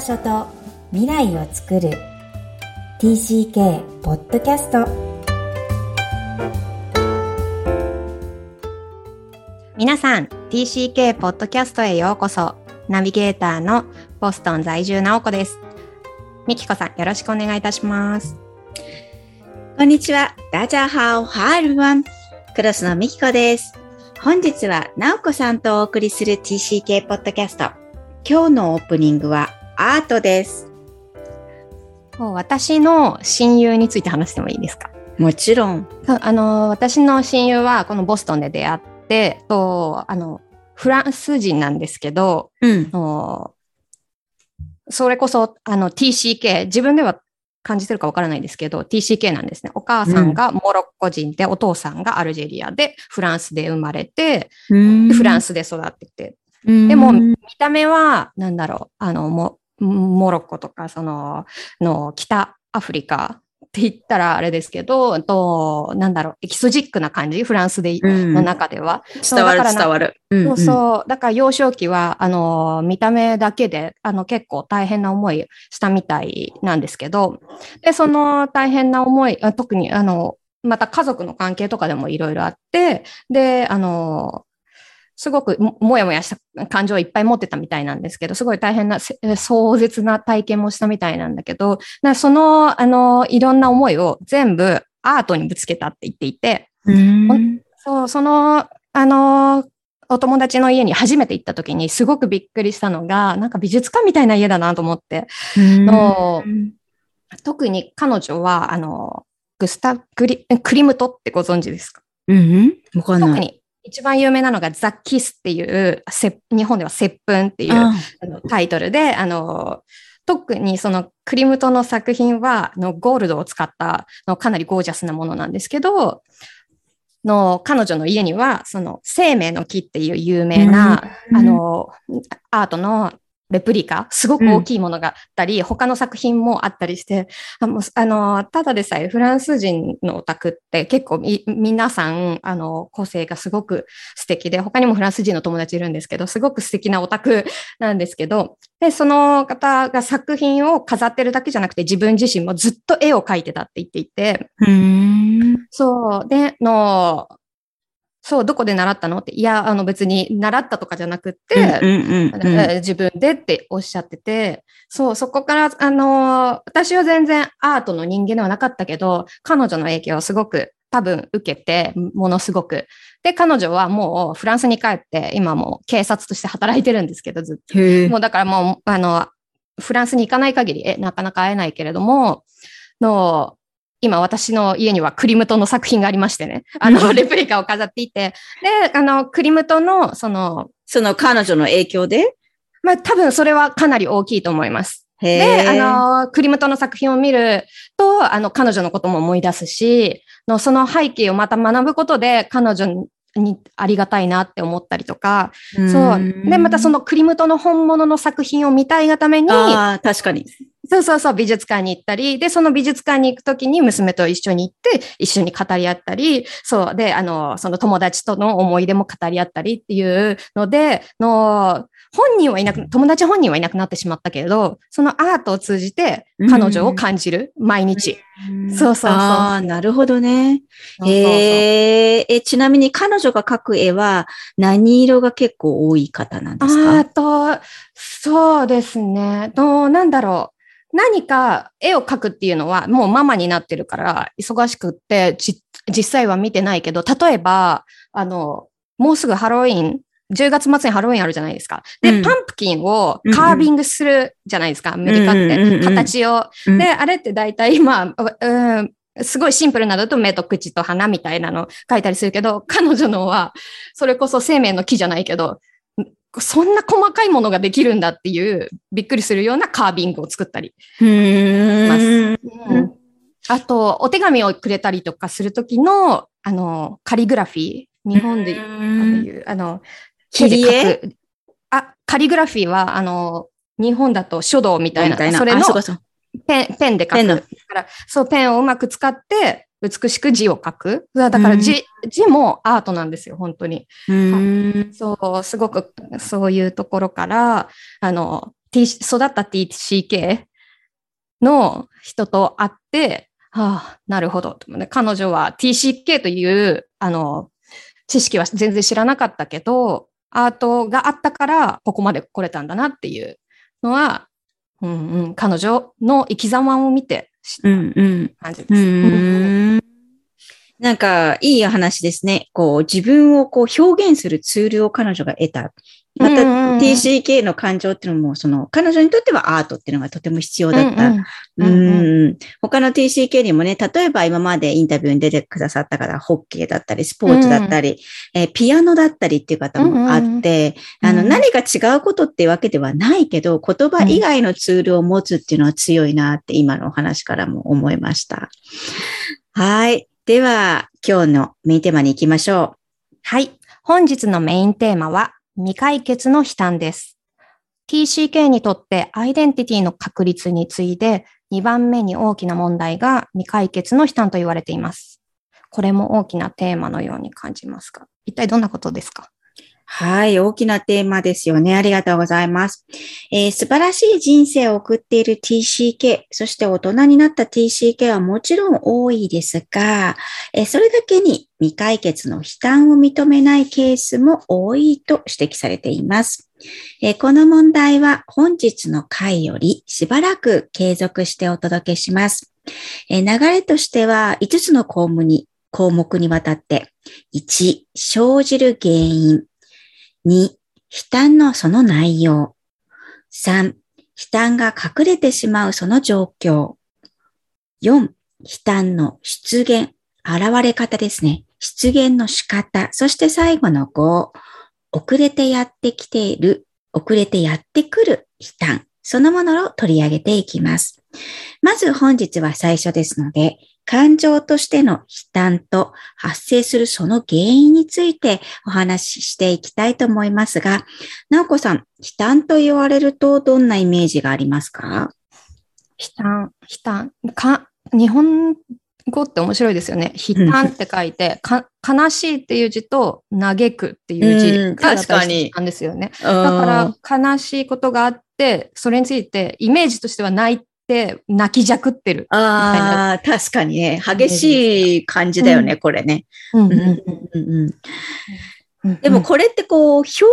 場所と未来を作る TCK ポッドキャスト皆さん TCK ポッドキャストへようこそナビゲーターのボストン在住直子ですみきこさんよろしくお願いいたしますこんにちは。ダジャハオハールワン。クロスのミキコです。本日は、ナオコさんとお送りする TCK ポッドキャスト。今日のオープニングはアートです。もう私の親友について話してもいいですか？もちろん。あの私の親友はこのボストンで出会ってとあのフランス人なんですけどうん。それこそあの TCK 自分では感じてるかわからないですけど TCK なんですね。お母さんがモロッコ人で、お父さんがアルジェリアでフランスで生まれてでフランス。スで育ってて。ででも見た目はなんだろう。あのモモロッコとかそのの北アフリカって言ったらあれですけどとなんだろうエキゾジックな感じフランスで、の中では。伝わる伝わる。そうそう。だから幼少期は、あの、見た目だけで、あの、結構大変な思いしたみたいなんですけど、で、その大変な思い、あ特に、あの、また家族の関係とかでもいろいろあって、で、あの、すごくももやもやした感情をいっぱい持ってたみたいなんですけど、すごい大変な、せ壮絶な体験もしたみたいなんだけど、なその、あの、いろんな思いを全部アートにぶつけたって言っていて、うん。そう、その、あの、お友達の家に初めて行った時にすごくびっくりしたのが、なんか美術館みたいな家だなと思って。の特に彼女は、あの、グスタグリ、クリムトってご存知ですか？うん。わかんない。特に一番有名なのがザ・キスっていう、せ日本では接吻っていうああのタイトルで、あの、特にそのクリムトの作品は、のゴールドを使ったのかなりゴージャスなものなんですけど、の彼女の家には、その生命の木っていう有名な、うん。あの、アートのレプリカ、すごく大きいものがあったり、他の作品もあったりして、あもうあの、ただでさえフランス人のオタクって結構み皆さん、あの、個性がすごく素敵で、他にもフランス人の友達いるんですけど、すごく素敵なオタクなんですけど、で、その方が作品を飾ってるだけじゃなくて自分自身もずっと絵を描いてたって言っていて、うん。そう、で、の、そう、どこで習ったの？って、いや、あの別に習ったとかじゃなくって、自分でっておっしゃってて、そう、そこから、あのー私は全然アートの人間ではなかったけど、彼女の影響をすごく多分受けて、ものすごく。で、彼女はもうフランスに帰って、今もう警察として働いてるんですけど、ずっと。もうだからもう、あの、フランスに行かない限り、え、なかなか会えないけれども、の、今私の家にはクリムトの作品がありましてね、あの、うんレプリカを飾っていて、で、あの、クリムトの、その、その彼女の影響で？まあ多分それはかなり大きいと思います。で。あの、クリムトの作品を見ると、あの、彼女のことも思い出すし、のその背景をまた学ぶことで、彼女にありがたいなって思ったりとか、そう。で、またその、のクリムトの本物の作品を見たいがために、ああ、確かに。そうそうそう、美術館に行ったり、で、その美術館に行くときに娘と一緒に行って、一緒に語り合ったり、そう、で、あの、その友達との思い出も語り合ったりっていうので、の、本人はいなく、友達本人はいなくなってしまったけれど、そのアートを通じて彼女を感じる、毎日。そうそうそうああ、なるほどね。そうそうそうへえ、え、ちなみに彼女が描く絵は何色が結構多い方なんですあかと、そうですね。と、なんだろう。何か絵を描くっていうのはもうママになってるから忙しくってじ実際は見てないけど、例えば、あの、もうすぐハロウィン、10月末にハロウィンあるじゃないですか。で、うんパンプキンをカービングするじゃないですか、アメリカって。うんうんうんうん形を。うんで、あれって大体、まあ、うん、すごいシンプルなのだと目と口と鼻みたいなの書いたりするけど、彼女のは、それこそ生命の木じゃないけど、そんな細かいものができるんだっていう、びっくりするようなカービングを作ったり。うーん。うん。あと、お手紙をくれたりとかするときの、あの、カリグラフィー。日本でうん。いう、あの、切り絵あ、カリグラフィーは、あの、日本だと書道みたいな、それのペン、ペンで書く。ペンのから、そう、ペンをうまく使って、美しく字を書く。だから字、字もアートなんですよ、本当に。そう、すごくそういうところから、あの、T、育った TCK の人と会って、はあ、なるほど。彼女は TCK という、あの、知識は全然知らなかったけど、アートがあったからここまで来れたんだなっていうのは、うんうん、彼女の生き様を見て知っうんうん。た感じでうす。なんか、いい話ですね。こう、自分をこう表現するツールを彼女が得た。また、TCK の感情っていうのも、その、彼女にとってはアートっていうのがとても必要だった。うん。他の TCK にもね、例えば今までインタビューに出てくださった方、ホッケーだったり、スポーツだったり、えーピアノだったりっていう方もあって、あの、何か違うことっていうわけではないけど、言葉以外のツールを持つっていうのは強いなって今のお話からも思いました。はい。では、今日のメインテーマに行きましょうはい。本日のメインテーマは未解決の悲嘆です。TCK にとってアイデンティティの確立に次いで2番目に大きな問題が未解決の悲嘆と言われています。これも大きなテーマのように感じますが、一体どんなことですか？はい。大きなテーマですよね。ありがとうございます。えー素晴らしい人生を送っている TCK、そして大人になった TCK はもちろん多いですが、えーそれだけに未解決の悲嘆を認めないケースも多いと指摘されています。えーこの問題は本日の回よりしばらく継続してお届けします。え流れとしては5つの項目に項目にわたって、1、生じる原因。2、悲嘆のその内容。3、悲嘆が隠れてしまうその状況。4、悲嘆の出現、現れ方ですね。出現の仕方。そして最後の5、遅れてやってきている、遅れてやってくる悲嘆。そのものを取り上げていきます。まず本日は最初ですので、感情としての悲嘆と発生するその原因についてお話ししていきたいと思いますが、なおこさん、悲嘆と言われるとどんなイメージがありますか？悲嘆、悲嘆、か、日本語って面白いですよね。悲嘆って書いて、か悲しいっていう字と嘆くっていう字うんが確かに。なんですよね。だだから悲しいことがあって、それについてイメージとしては泣いて、泣きじゃくってる。ああ、確かにね、激しい感じだよね、これね。うんうんうんうんうんでもこれってこう、表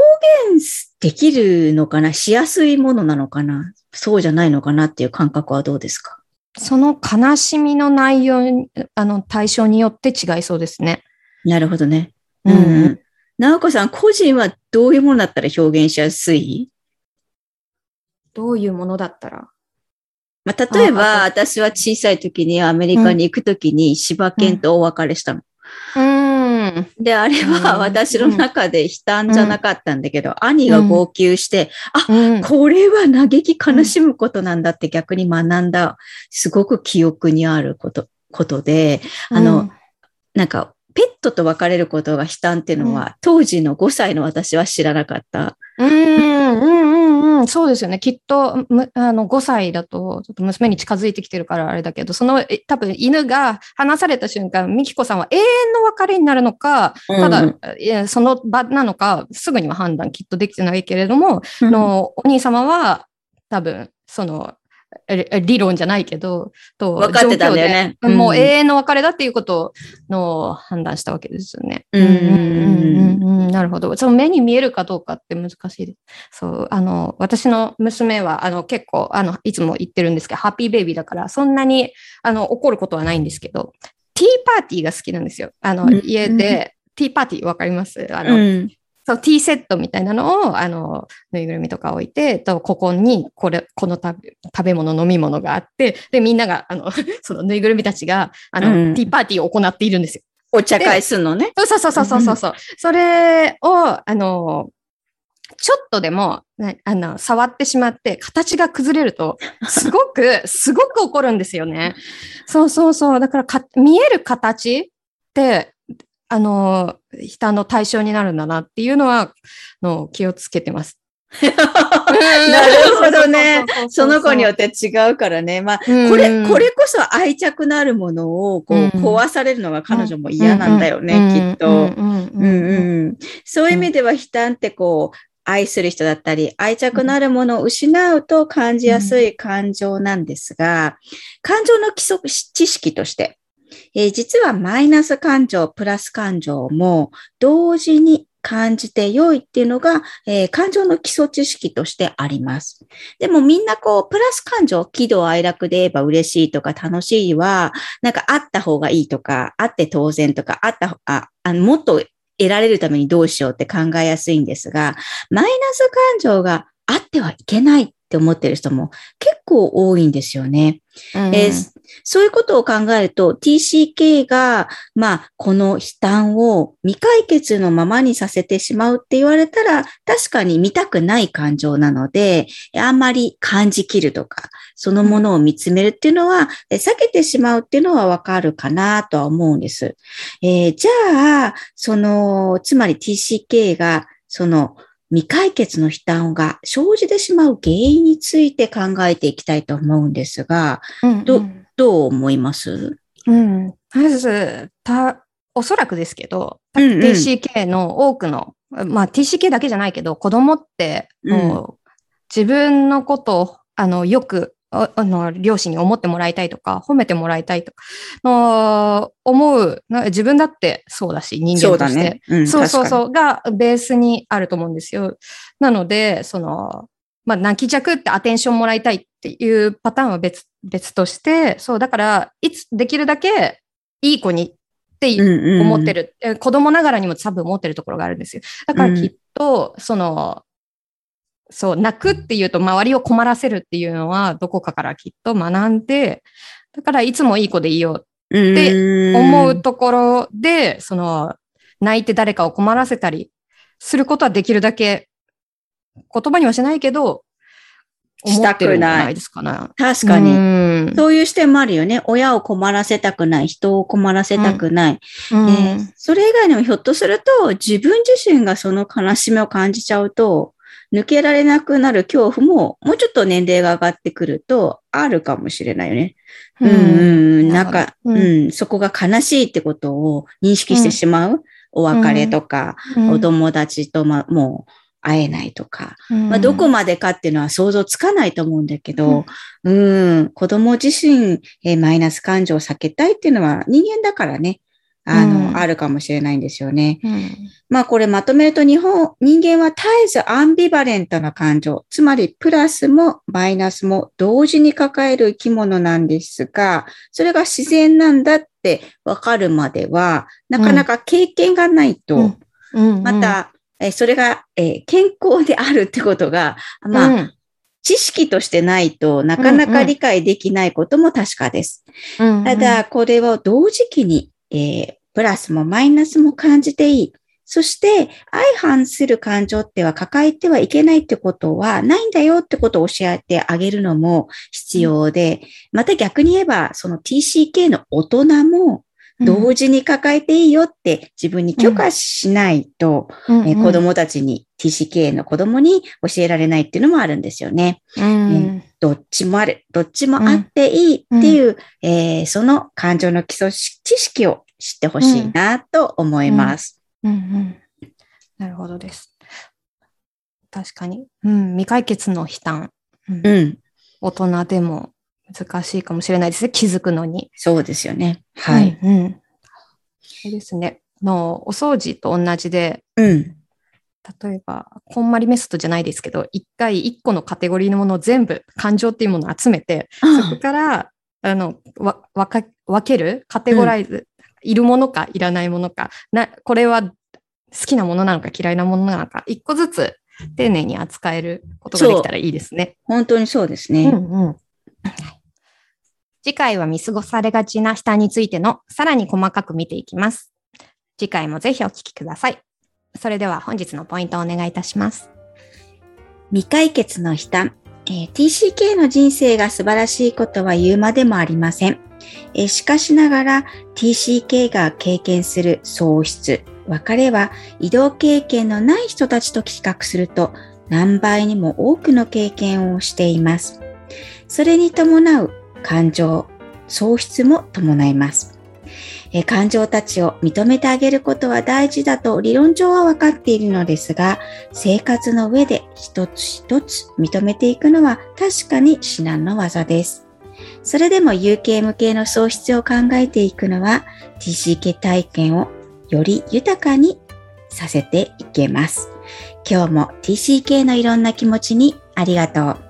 現できるのかなしやすいものなのかなそうじゃないのかなっていう感覚はどうですか？その悲しみの内容に、あの、対象によって違いそうですね。なるほどね。ううんんうん。なおこさん、個人はどういうものだったら表現しやすい？どういうものだったら？まあ、例えば、ああ私は小さい時にアメリカに行く時に柴犬とお別れしたの。うん。で、あれはうん私の中で悲嘆じゃなかったんだけど、兄が号泣して、うん。これは嘆き悲しむことなんだって逆に学んだ、すごく記憶にあること、ことで、あの、なんか、ペットと別れることが悲嘆っていうのは、当時の5歳の私は知らなかった。うん、うん、うん、うん、そうですよね。きっと、むあの、5歳だと、ちょっと娘に近づいてきてるからあれだけど、その、え多分犬が離された瞬間、美希子さんは永遠の別れになるのか、ただ、うんいやその場なのか、すぐには判断きっとできてないけれども、うんの、お兄様は、多分、その、え 理論じゃないけど、と、分かってたんだよね状況でもううん永遠の別れだっていうことの判断したわけですよね。うんうんうんうんうんなるほど。その目に見えるかどうかって難しいです。そう、あの、私の娘は、あの、結構、あの、いつも言ってるんですけど、ハッピーベイビーだから、そんなに、あの、怒ることはないんですけど、ティーパーティーが好きなんですよ。あのうん、家で、ティーパーティーわかります？あの、うんそう、ティーセットみたいなのを、あの、ぬいぐるみとか置いて、とここに、これ、この食べ食べ物、飲み物があって、で、みんなが、あの、そのぬいぐるみたちが、あの、うんティーパーティーを行っているんですよ。お茶会すんのね。そうそうそうそうそうそう。それを、あの、ちょっとでも、なあの、触ってしまって、形が崩れると、すごく、すごく怒るんですよね。そうそうそう。だからか、見える形って、あの、人の対象になるんだなっていうのは、の気をつけてます。なるほどね。その子によっって違うからね。まあ、てこれ、これこそ愛着のあるものをこううん壊されるのが彼女も嫌なんだよね、きっと。そういう意味では悲嘆ってこう、愛する人だったり、愛着のあるものを失うと感じやすい感情なんですが、感情の基礎知識として、えー実はマイナス感情、プラス感情も同時に感じて良いっていうのが、えー感情の基礎知識としてあります。でもみんなこう、プラス感情、喜怒哀楽で言えば嬉しいとか楽しいは、なんかあった方がいいとか、あって当然とか、あった、あ、あのもっと得られるためにどうしようって考えやすいんですが、マイナス感情があってはいけないって思ってる人も結構多いんですよね。うんえーそういうことを考えると TCK が、まあ、この悲嘆を未解決のままにさせてしまうって言われたら、確かに見たくない感情なので、あんまり感じきるとか、そのものを見つめるっていうのは、え避けてしまうっていうのはわかるかなとは思うんです。えーじゃあ、その、つまり TCK が、その、未解決の悲嘆が生じてしまう原因について考えていきたいと思うんですが、うんどうんどう思います？うん。まず、た、おそらくですけど、うんうん TCK の多くの、まあ TCK だけじゃないけど、子供って、もう自分のことを、あの、よく、ああの、両親に思ってもらいたいとか、褒めてもらいたいとか、の思う、な自分だってそうだし、人間として。。うんそうそうう。そう、がベースにあると思うんですよ。なので、その、まあ、泣き弱ってアテンションもらいたいっていうパターンは別、別として、そう、だから、いつ、できるだけいい子にってうんうん思ってる、え子供ながらにも多分思ってるところがあるんですよ。だからきっと、その、そう、泣くっていうと周りを困らせるっていうのはどこかからきっと学んで、だからいつもいい子でいいよって思うところで、その、泣いて誰かを困らせたりすることはできるだけ、言葉にはしないけど、思ってるんじゃないですかね。確かに。にそういう視点もあるよね。親を困らせたくない、人を困らせたくない。うんえーそれ以外にもひょっとすると、自分自身がその悲しみを感じちゃうと、抜けられなくなる恐怖も、もうちょっと年齢が上がってくると、あるかもしれないよね。うん、うん、なんか、ううんん、そこが悲しいってことを認識してしまう。お別れとか、うんお友達と、ま、もう会えないとか、うん。まあ、どこまでかっていうのは想像つかないと思うんだけど、うん、子供自身、えーマイナス感情を避けたいっていうのは人間だからね、あの、うん。あるかもしれないんですよね。うん。まあこれまとめると日本、人間は絶えずアンビバレントな感情、つまりプラスもマイナスも同時に抱える生き物なんですが、それが自然なんだってわかるまでは、なかなか経験がないと、うん。うん。また、えーそれが、えー健康であるってことが、まあ、うん知識としてないとなかなか理解できないことも確かです。うんただ、これを同時期に、えープラスもマイナスも感じていい。そして、相反する感情っては抱えてはいけないってことはないんだよってことを教えてあげるのも必要で、また逆に言えば、その TCK の大人も同時に抱えていいよって自分に許可しないと、うんえー子供たちに TCK の子供に教えられないっていうのもあるんですよね。うんどっちもある。どっちもあっていいっていう、えーその感情の基礎知識を知ってほしいなと思います。うんうんなるほどです。確かに。うん、未解決の悲嘆。うんうん。大人でも難しいかもしれないですね。気づくのに。そうですよね。はい。うん。うんそうですね。の、お掃除と同じで、うん。例えば、こんまりメソッドじゃないですけど、一回一個のカテゴリーのものを全部、感情っていうものを集めて、そこから、あの、わ、わか、分けるカテゴライズ、いるものか、いらないものか、な、これは好きなものなのか、嫌いなものなのか、一個ずつ丁寧に扱えることができたらいいですね。本当にそうですうね。んうん。次回は見過ごされがちな下についてのさらに細かく見ていきます。次回もぜひお聞きください。それでは本日のポイントをお願いいたします。未解決の悲嘆。えー TCK の人生が素晴らしいことは言うまでもありません。えーしかしながら TCK が経験する喪失、別れは移動経験のない人たちと比較すると何倍にも多くの経験をしています。それに伴う感情、喪失も伴います。え感情たちを認めてあげることは大事だと理論上は分かっているのですが、生活の上で一つ一つ認めていくのは確かに至難の技です。それでも有形無形の喪失を考えていくのは TCK 体験をより豊かにさせていけます。今日も TCK のいろんな気持ちにありがとう。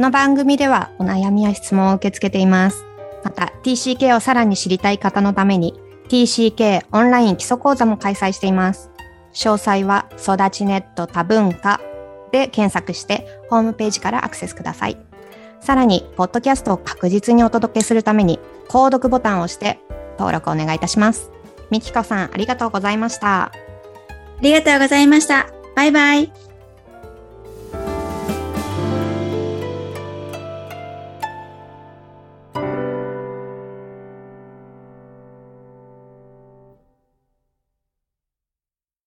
この番組ではお悩みや質問を受け付けています。また TCK をさらに知りたい方のために TCK オンライン基礎講座も開催しています。詳細は育ちネット多文化で検索してホームページからアクセスください。さらに、ポッドキャストを確実にお届けするために、購読ボタンを押して登録お願いいたします。みきこさん、ありがとうございました。ありがとうございました。バイバイ。